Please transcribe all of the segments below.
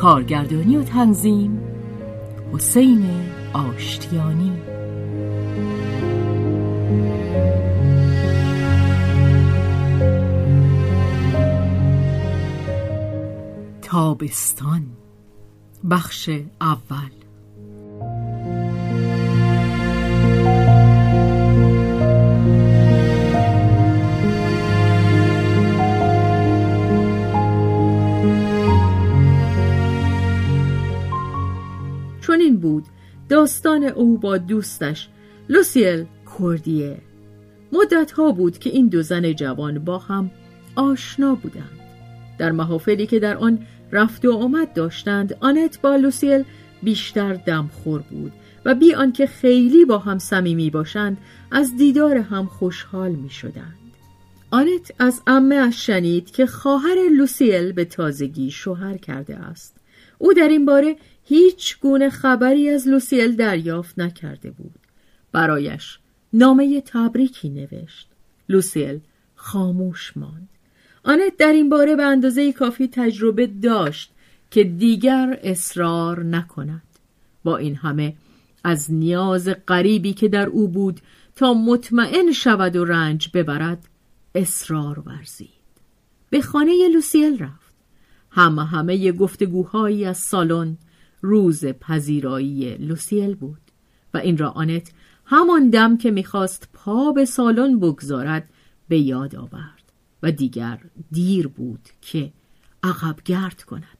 کارگردانی و تنظیم. حسین آشتیانی. تابستان. بخش اول. داستان او با دوستش لوسیل کوردیه مدت ها بود که این دو زن جوان با هم آشنا بودند در محافلی که در آن رفت و آمد داشتند آنت با لوسیل بیشتر دمخور بود و بی آنکه خیلی با هم صمیمی باشند از دیدار هم خوشحال می شدند. آنت از امه اش شنید که خواهر لوسیل به تازگی شوهر کرده است. او در این باره هیچ گونه خبری از لوسیل دریافت نکرده بود. برایش نامه تبریکی نوشت. لوسیل خاموش ماند. آنت در این باره به اندازه کافی تجربه داشت که دیگر اصرار نکند. با این همه از نیاز غریبی که در او بود تا مطمئن شود و رنج ببرد اصرار ورزید. به خانه لوسیل رفت. همه همه گفتگوهایی از سالن روز پذیرایی لوسیل بود و این را آنت همان دم که می‌خواست پا به سالن بگذارد به یاد آورد و دیگر دیر بود که عقب گرد کند.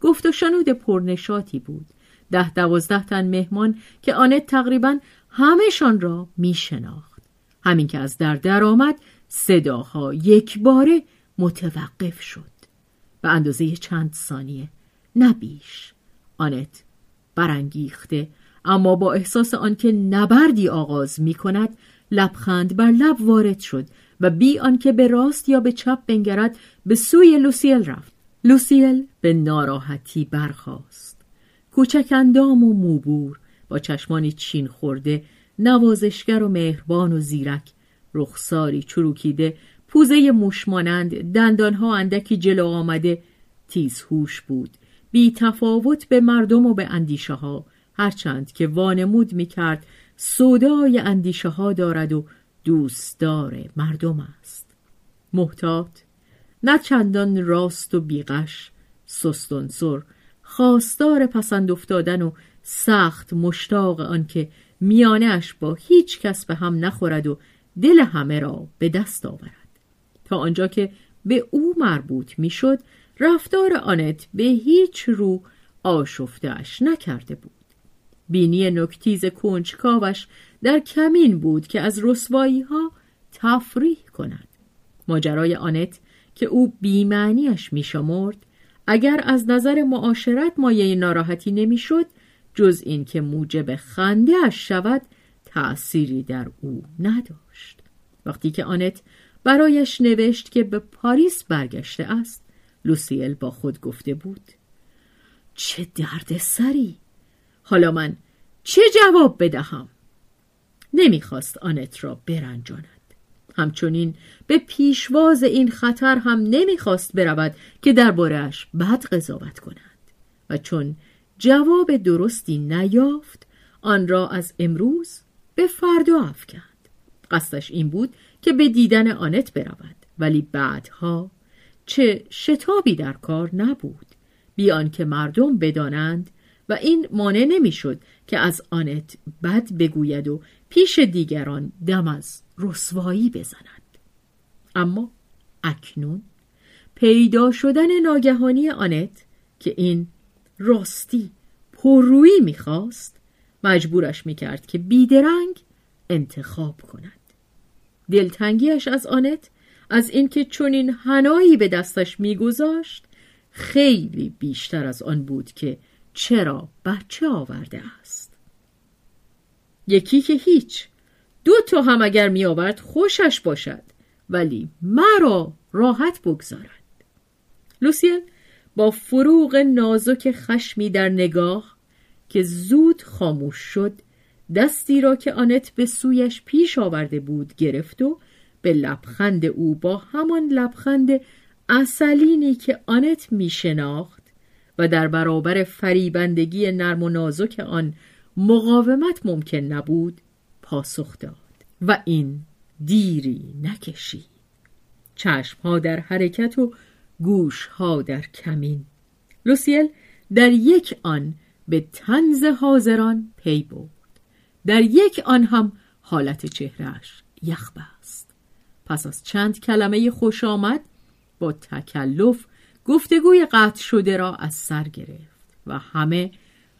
گفت و شنود پرنشاتی بود. ده دوازده تن مهمان که آنت تقریبا همهشان را میشناخت. همین که از در در آمد صداها یک باره متوقف شد. به اندازه چند ثانیه. نه بیش. آنت برانگیخته اما با احساس آنکه نبردی آغاز می کند لبخند بر لب وارد شد و بی آنکه به راست یا به چپ بنگرد به سوی لوسیل رفت. لوسیل به ناراحتی برخاست. کوچک اندام و موبور با چشمانی چین خورده نوازشگر و مهربان و زیرک رخساری چروکیده پوزه موشمانند دندانها اندکی جلو آمده. تیزهوش بود. بی تفاوت به مردم و به اندیشه ها. هرچند که وانمود می کرد سودای اندیشه ها دارد و دوستدار مردم است. محتاط نه چندان راست و بیغش سستونسر خواستار پسند افتادن و سخت مشتاق آنکه میانش با هیچ کس به هم نخورد و دل همه را به دست آورد. تا آنجا که به او مربوط می‌شد رفتار آنت به هیچ رو آشفتش نکرده بود. بینی نکتیز کنجکاوش در کمین بود که از رسوایی ها تفریح کند. ماجرای آنت که او بیمعنیش میشمرد اگر از نظر معاشرت مایه ناراحتی نمی‌شد جز این که موجب خنده اش شود تأثیری در او نداشت. وقتی که آنت برایش نوشت که به پاریس برگشته است. لوسیل با خود گفته بود. چه درد سری حالا من چه جواب بدهم؟ نمی‌خواست آنت را برنجاند. همچنین به پیشواز این خطر هم نمی‌خواست برود که دربارهاش بد قضاوت کند. و چون جواب درستی نیافت آن را از امروز به فردا افکند. قصدش این بود که به دیدن آنت برود. ولی بعدها چه شتابی در کار نبود. بیان که مردم بدانند و این مانع نمی‌شد که از آنت بد بگوید و پیش دیگران دم از رسوایی بزند. اما اکنون پیدا شدن ناگهانی آنت که این راستی پررویی می‌خواست مجبورش می‌کرد که بیدرنگ انتخاب کند. دلتنگیش از آنت از اینکه چنین هنایی به دستش میگذاشت خیلی بیشتر از آن بود که چرا بچه آورده است. یکی که هیچ دو تا هم اگر می آورد خوشش باشد ولی مرا راحت بگذارد. لوسیل با فروغ نازک خشمی در نگاه که زود خاموش شد دستی را که آنت به سویش پیش آورده بود گرفت و به لبخند او با همان لبخند اصلینی که آنت می شناخت و در برابر فریبندگی نرم و نازک آن مقاومت ممکن نبود پاسخ داد و این دیری نکشید. چشمها در حرکت و گوشها در کمین. لوسیل در یک آن به تنز حاضران پی برد. در یک آن هم حالت چهرهش یخ بست. پس از چند کلمه خوش آمد با تکلف گفتگوی قطع شده را از سر گرفت و همه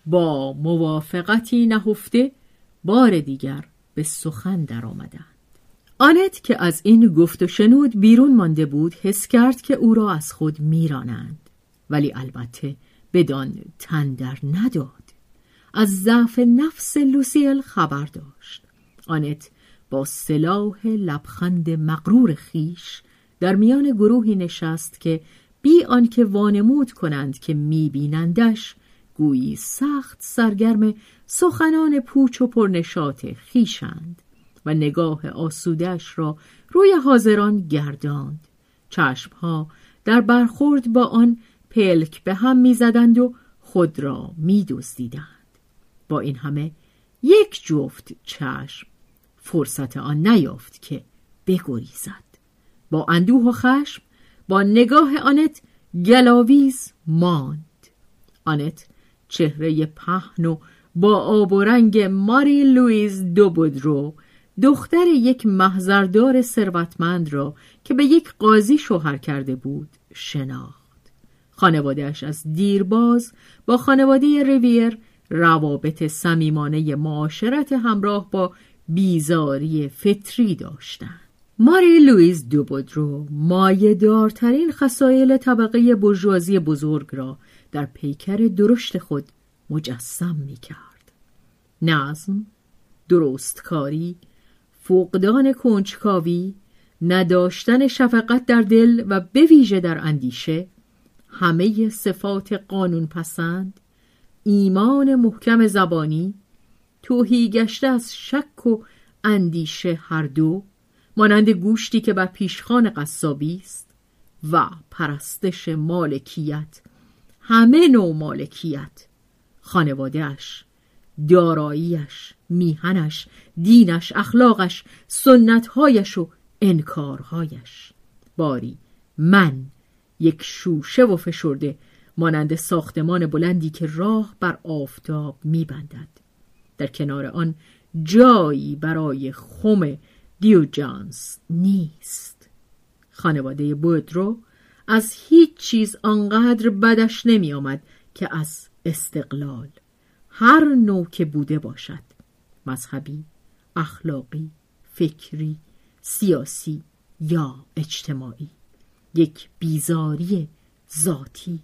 با موافقتی نهفته بار دیگر به سخن درآمدند. آنت که از این گفت و شنود بیرون مانده بود حس کرد که او را از خود میرانند. ولی البته بدان تندر نداد. از ضعف نفس لوسیل خبر داشت. آنت با سلاح لبخند مغرور خیش در میان گروهی نشست که بی آنکه وانمود کنند که میبینندش گویی سخت سرگرم سخنان پوچ و پرنشاط خیشند و نگاه آسودش را روی حاضران گرداند. چشمها در برخورد با آن پلک به هم می‌زدند و خود را میدزدیدند. با این همه یک جفت چشم فرصت آن نیافت که بگریزد. با اندوه و خشم با نگاه آنت گلاویز ماند. آنت چهره پهن و با آب و رنگ ماری لویز دوبودرو دختر یک محضردار ثروتمند را که به یک قاضی شوهر کرده بود شناخت. خانوادهش از دیرباز با خانواده ریویر روابط صمیمانه معاشرت همراه با بیزاری فطری داشتند ماری لویز دوبودرو مایه دارترین خسایل طبقه برجوازی بزرگ را در پیکر درشت خود مجسم می کرد. نظم، درستکاری، فقدان کنجکاوی، نداشتن شفقت در دل و به ویژه در اندیشه، همه صفات قانون پسند، ایمان محکم زبانی، توهی گشته از شک و اندیشه هر دو، مانند گوشتی که بر پیشخان قصابی است و پرستش مالکیت همه نوع مالکیت خانوادهش داراییش میهنش دینش اخلاقش سنتهایش و انکارهایش. باری من یک شوشه و فشرده مانند ساختمان بلندی که راه بر آفتاب میبندد. در کنار آن جایی برای خم دیوجانس نیست. خانواده بودرو از هیچ چیز آنقدر بدش نمی آمد که از استقلال هر نوع که بوده باشد. مذهبی، اخلاقی، فکری، سیاسی یا اجتماعی. یک بیزاری ذاتی.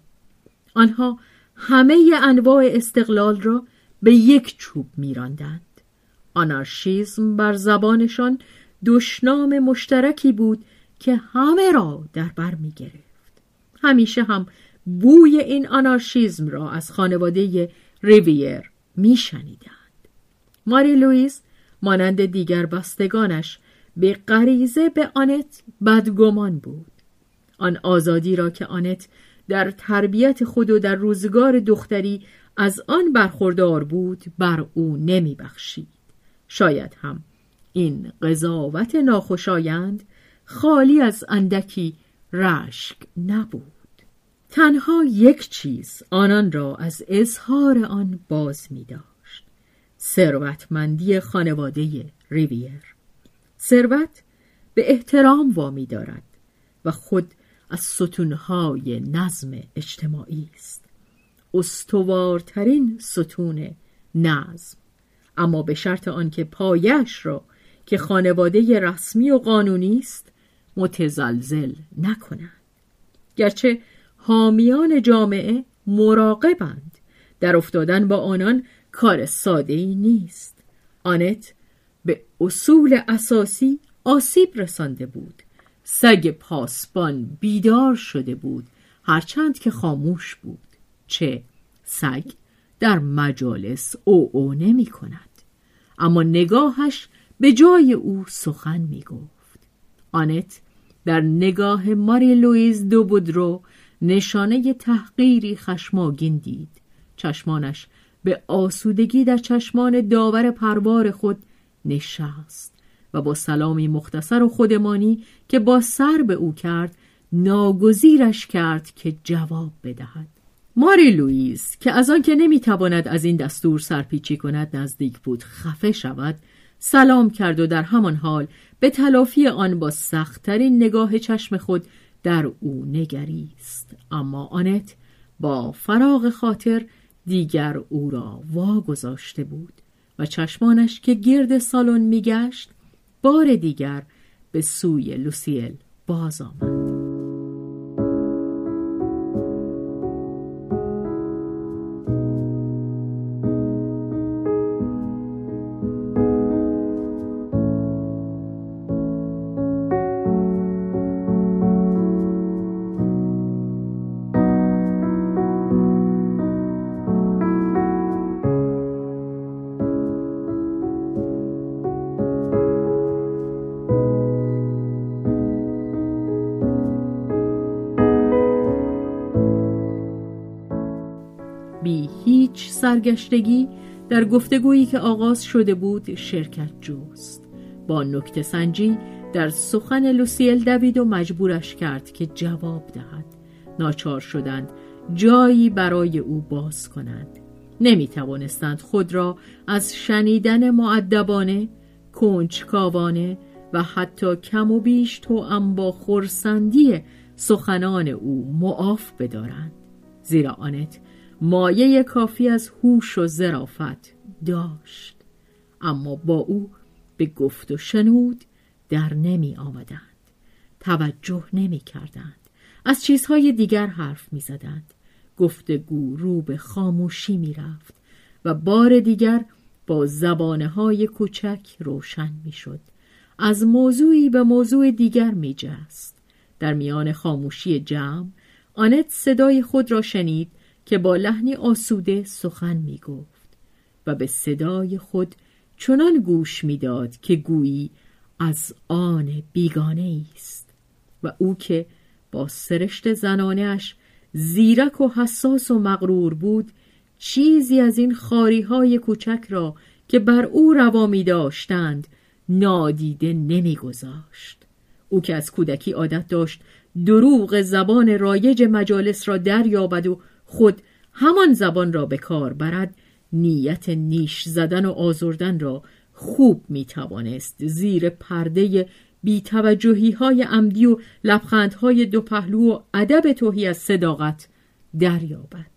آنها همه انواع استقلال را به یک چوب میراندند آنارشیزم بر زبانشان دشنام مشترکی بود که همه را در بر می گرفت. همیشه هم بوی این آنارشیزم را از خانواده ریویر می شنیدند. ماری لویز مانند دیگر بستگانش به غریزه به آنت بدگمان بود. آن آزادی را که آنت در تربیت خود و در روزگار دختری از آن برخوردار بود بر او نمی بخشید. شاید هم این قضاوت ناخوشایند خالی از اندکی رشک نبود تنها یک چیز آنان را از اظهار آن باز می داشت ثروتمندی خانواده ریویر ثروت به احترام وامی دارد و خود از ستونهای نظم اجتماعی است. استوارترین ستون نظم. اما به شرط آنکه پایش را که خانواده رسمی و قانونی است متزلزل نکنند. گرچه حامیان جامعه مراقبند در افتادن با آنان کار ساده ای نیست. آنت به اصول اساسی آسیب رسانده بود. سگ پاسبان بیدار شده بود هرچند که خاموش بود. چه سگ در مجالس او او نمی کند. اما نگاهش به جای او سخن می گفت. آنت در نگاه ماری لویز دو بودرو نشانه تحقیری خشماگین دید. چشمانش به آسودگی در چشمان داور پروار خود نشست. با سلامی مختصر و خودمانی که با سر به او کرد ناگزیرش کرد که جواب بدهد. ماری لوئیس که از آنکه نمی‌تواند از این دستور سرپیچی کند نزدیک بود خفه شود سلام کرد و در همان حال به تلافی آن با سختترین نگاه چشم خود در او نگریست. اما آنت با فراغ خاطر دیگر او را واگذاشته بود و چشمانش که گرد سالن میگشت بار دیگر به سوی لوسیل باز آمد. سرگشتگی در گفتگویی که آغاز شده بود شرکت جوست. با نکته سنجی در سخن لوسیل دوید و مجبورش کرد که جواب دهد. ناچار شدند جایی برای او باز کنند. نمی توانستند خود را از شنیدن معدبانه کنجکاوانه و حتی کم و بیش تو با خورسندی سخنان او معاف بدارند. زیرا آنت مایه کافی از هوش و ظرافت داشت. اما با او به گفت و شنود در نمی آمدند. توجه نمی کردند. از چیزهای دیگر حرف می زدند. گفتگو رو به خاموشی می رفت و بار دیگر با زبانه های کوچک روشن می شد. از موضوعی به موضوع دیگر می جست. در میان خاموشی جمع آنت صدای خود را شنید که با لحنی آسوده سخن می گفت و به صدای خود چنان گوش می‌داد که گویی از آن بیگانه است و او که با سرشت زنانش زیرک و حساس و مغرور بود چیزی از این خاری های کوچک را که بر او روا می داشتند نادیده نمیگذاشت. او که از کودکی عادت داشت دروغ زبان رایج مجالس را دریابد و خود همان زبان را به کار برد نیت نیش زدن و آزردن را خوب می توانست زیر پرده بیتوجهی های عمدی و لبخندهای دو پهلو و ادب توهی از صداقت دریابد.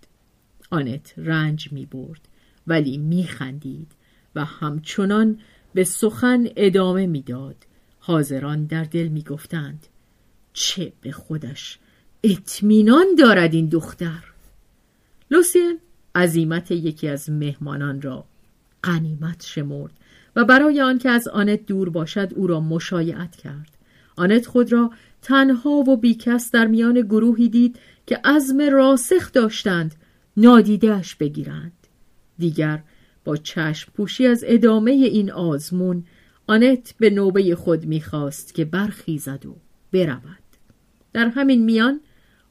آنت رنج می برد ولی می خندید و همچنان به سخن ادامه می‌داد. حاضران در دل می گفتند چه به خودش اطمینان دارد این دختر! لوسیل عزیمت یکی از مهمانان را قنیمت شمرد و برای آنکه از آنت دور باشد او را مشایعت کرد. آنت خود را تنها و بیکس در میان گروهی دید که عزم راسخ داشتند نادیدهش بگیرند. دیگر با چشم پوشی از ادامه این آزمون آنت به نوبه خود می‌خواست که برخیزد و برود. در همین میان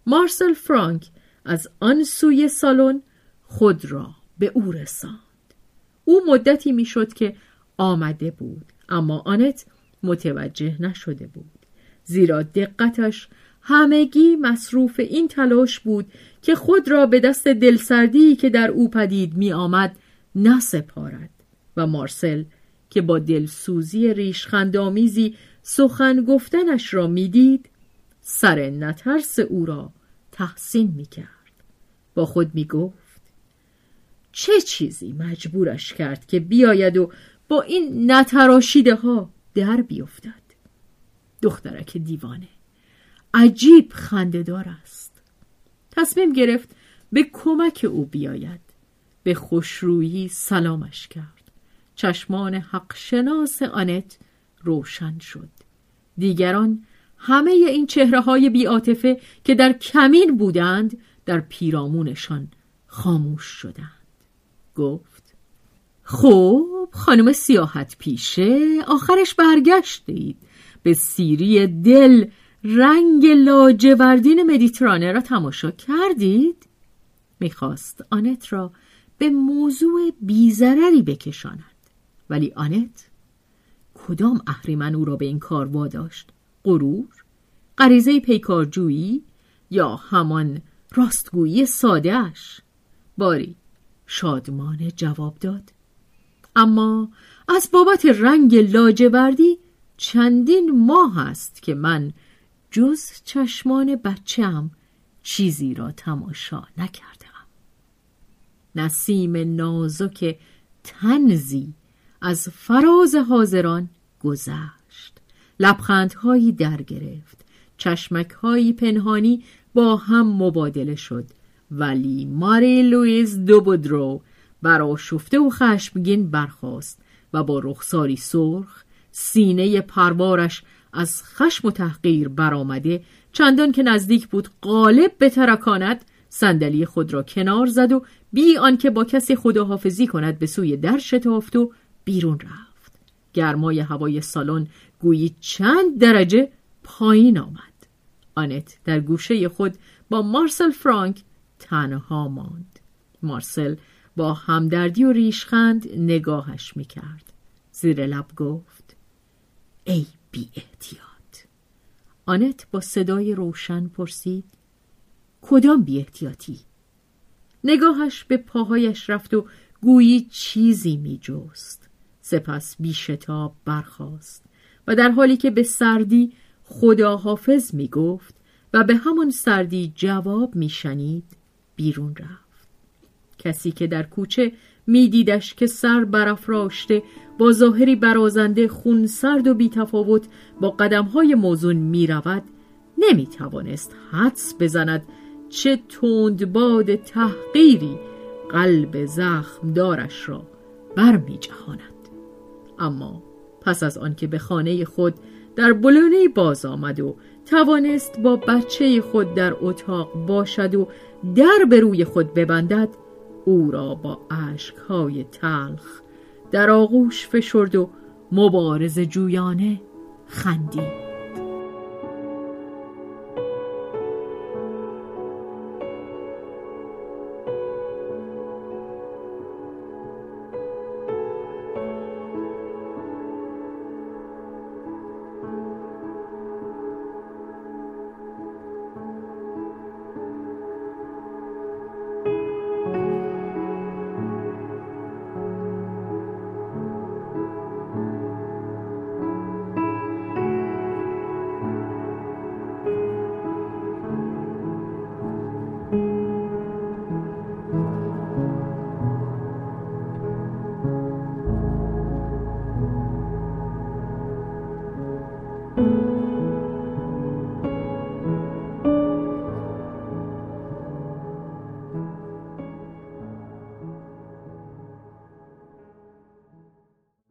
مارسل فرانک از آن سوی سالن خود را به او رساند. او مدتی می‌شد که آمده بود اما آنت متوجه نشده بود. زیرا دقتش همگی مصروف این تلاش بود که خود را به دست دلسردی که در او پدید می آمد نسپارد و مارسل که با دلسوزی ریشخندامیزی سخن گفتنش را می‌دید سر نترس او را تحسین می کرد با خود می گفت چه چیزی مجبورش کرد که بیاید و با این نتراشیده ها در بیفتد؟ دخترک دیوانه عجیب خندهدار است. تصمیم گرفت به کمک او بیاید به خوشرویی سلامش کرد. چشمان حق شناس آنت روشن شد. دیگران همه این چهره های بیاتفه که در کمین بودند در پیرامونشان خاموش شدند. گفت خب خانم سیاحت پیشه آخرش برگشتید. به سیری دل رنگ لاجوردین مدیترانه را تماشا کردید؟ می‌خواست آنت را به موضوع بیزرری بکشاند. ولی آنت کدام اهریمن او را به این کار واداشت؟ غرور غریزه پیکارجویی یا همان راستگویی سادهش باری. شادمان جواب داد. اما از بابت رنگ لاجوردی چندین ماه است که من جز چشمان بچم چیزی را تماشا نکردم نسیم نازک تنزی از فراز حاضران گذشت. لبخندهایی در گرفت چشمکهایی پنهانی با هم مبادله شد. ولی ماری لویز دوبودرو برآشفته و خشمگین برخاست و با رخساری سرخ سینه پروارش از خشم و تحقیر برآمده چندان که نزدیک بود قالب بترکاند صندلی خود را کنار زد و بی آنکه با کسی خداحافظی کند به سوی در شتافت و بیرون رفت. گرمای هوای سالن گویی چند درجه پایین آمد. آنت در گوشه خود با مارسل فرانک تنها ماند مارسل با همدردی و ریشخند نگاهش می‌کرد زیر لب گفت ای بی احتیاط آنت با صدای روشن پرسید کدام بی احتیاطی؟ نگاهش به پاهایش رفت و گویی چیزی می جست. سپس بیشتاب برخاست و در حالی که به سردی خدا حافظ می گفت و به همان سردی جواب می شنید بیرون رفت. کسی که در کوچه میدیدش که سر برافراشته با ظاهری برازنده خون سرد و بیتفاوت با قدمهای موزون می رود نمی توانست حدس بزند چه باد تحقیری قلب زخمدارش را برمی جهاند. اما پس از آنکه به خانه خود در بلونه باز آمد و توانست با بچه خود در اتاق باشد و در به روی خود ببندد او را با اشکهای تلخ در آغوش فشرد و مبارز جویانه خندید.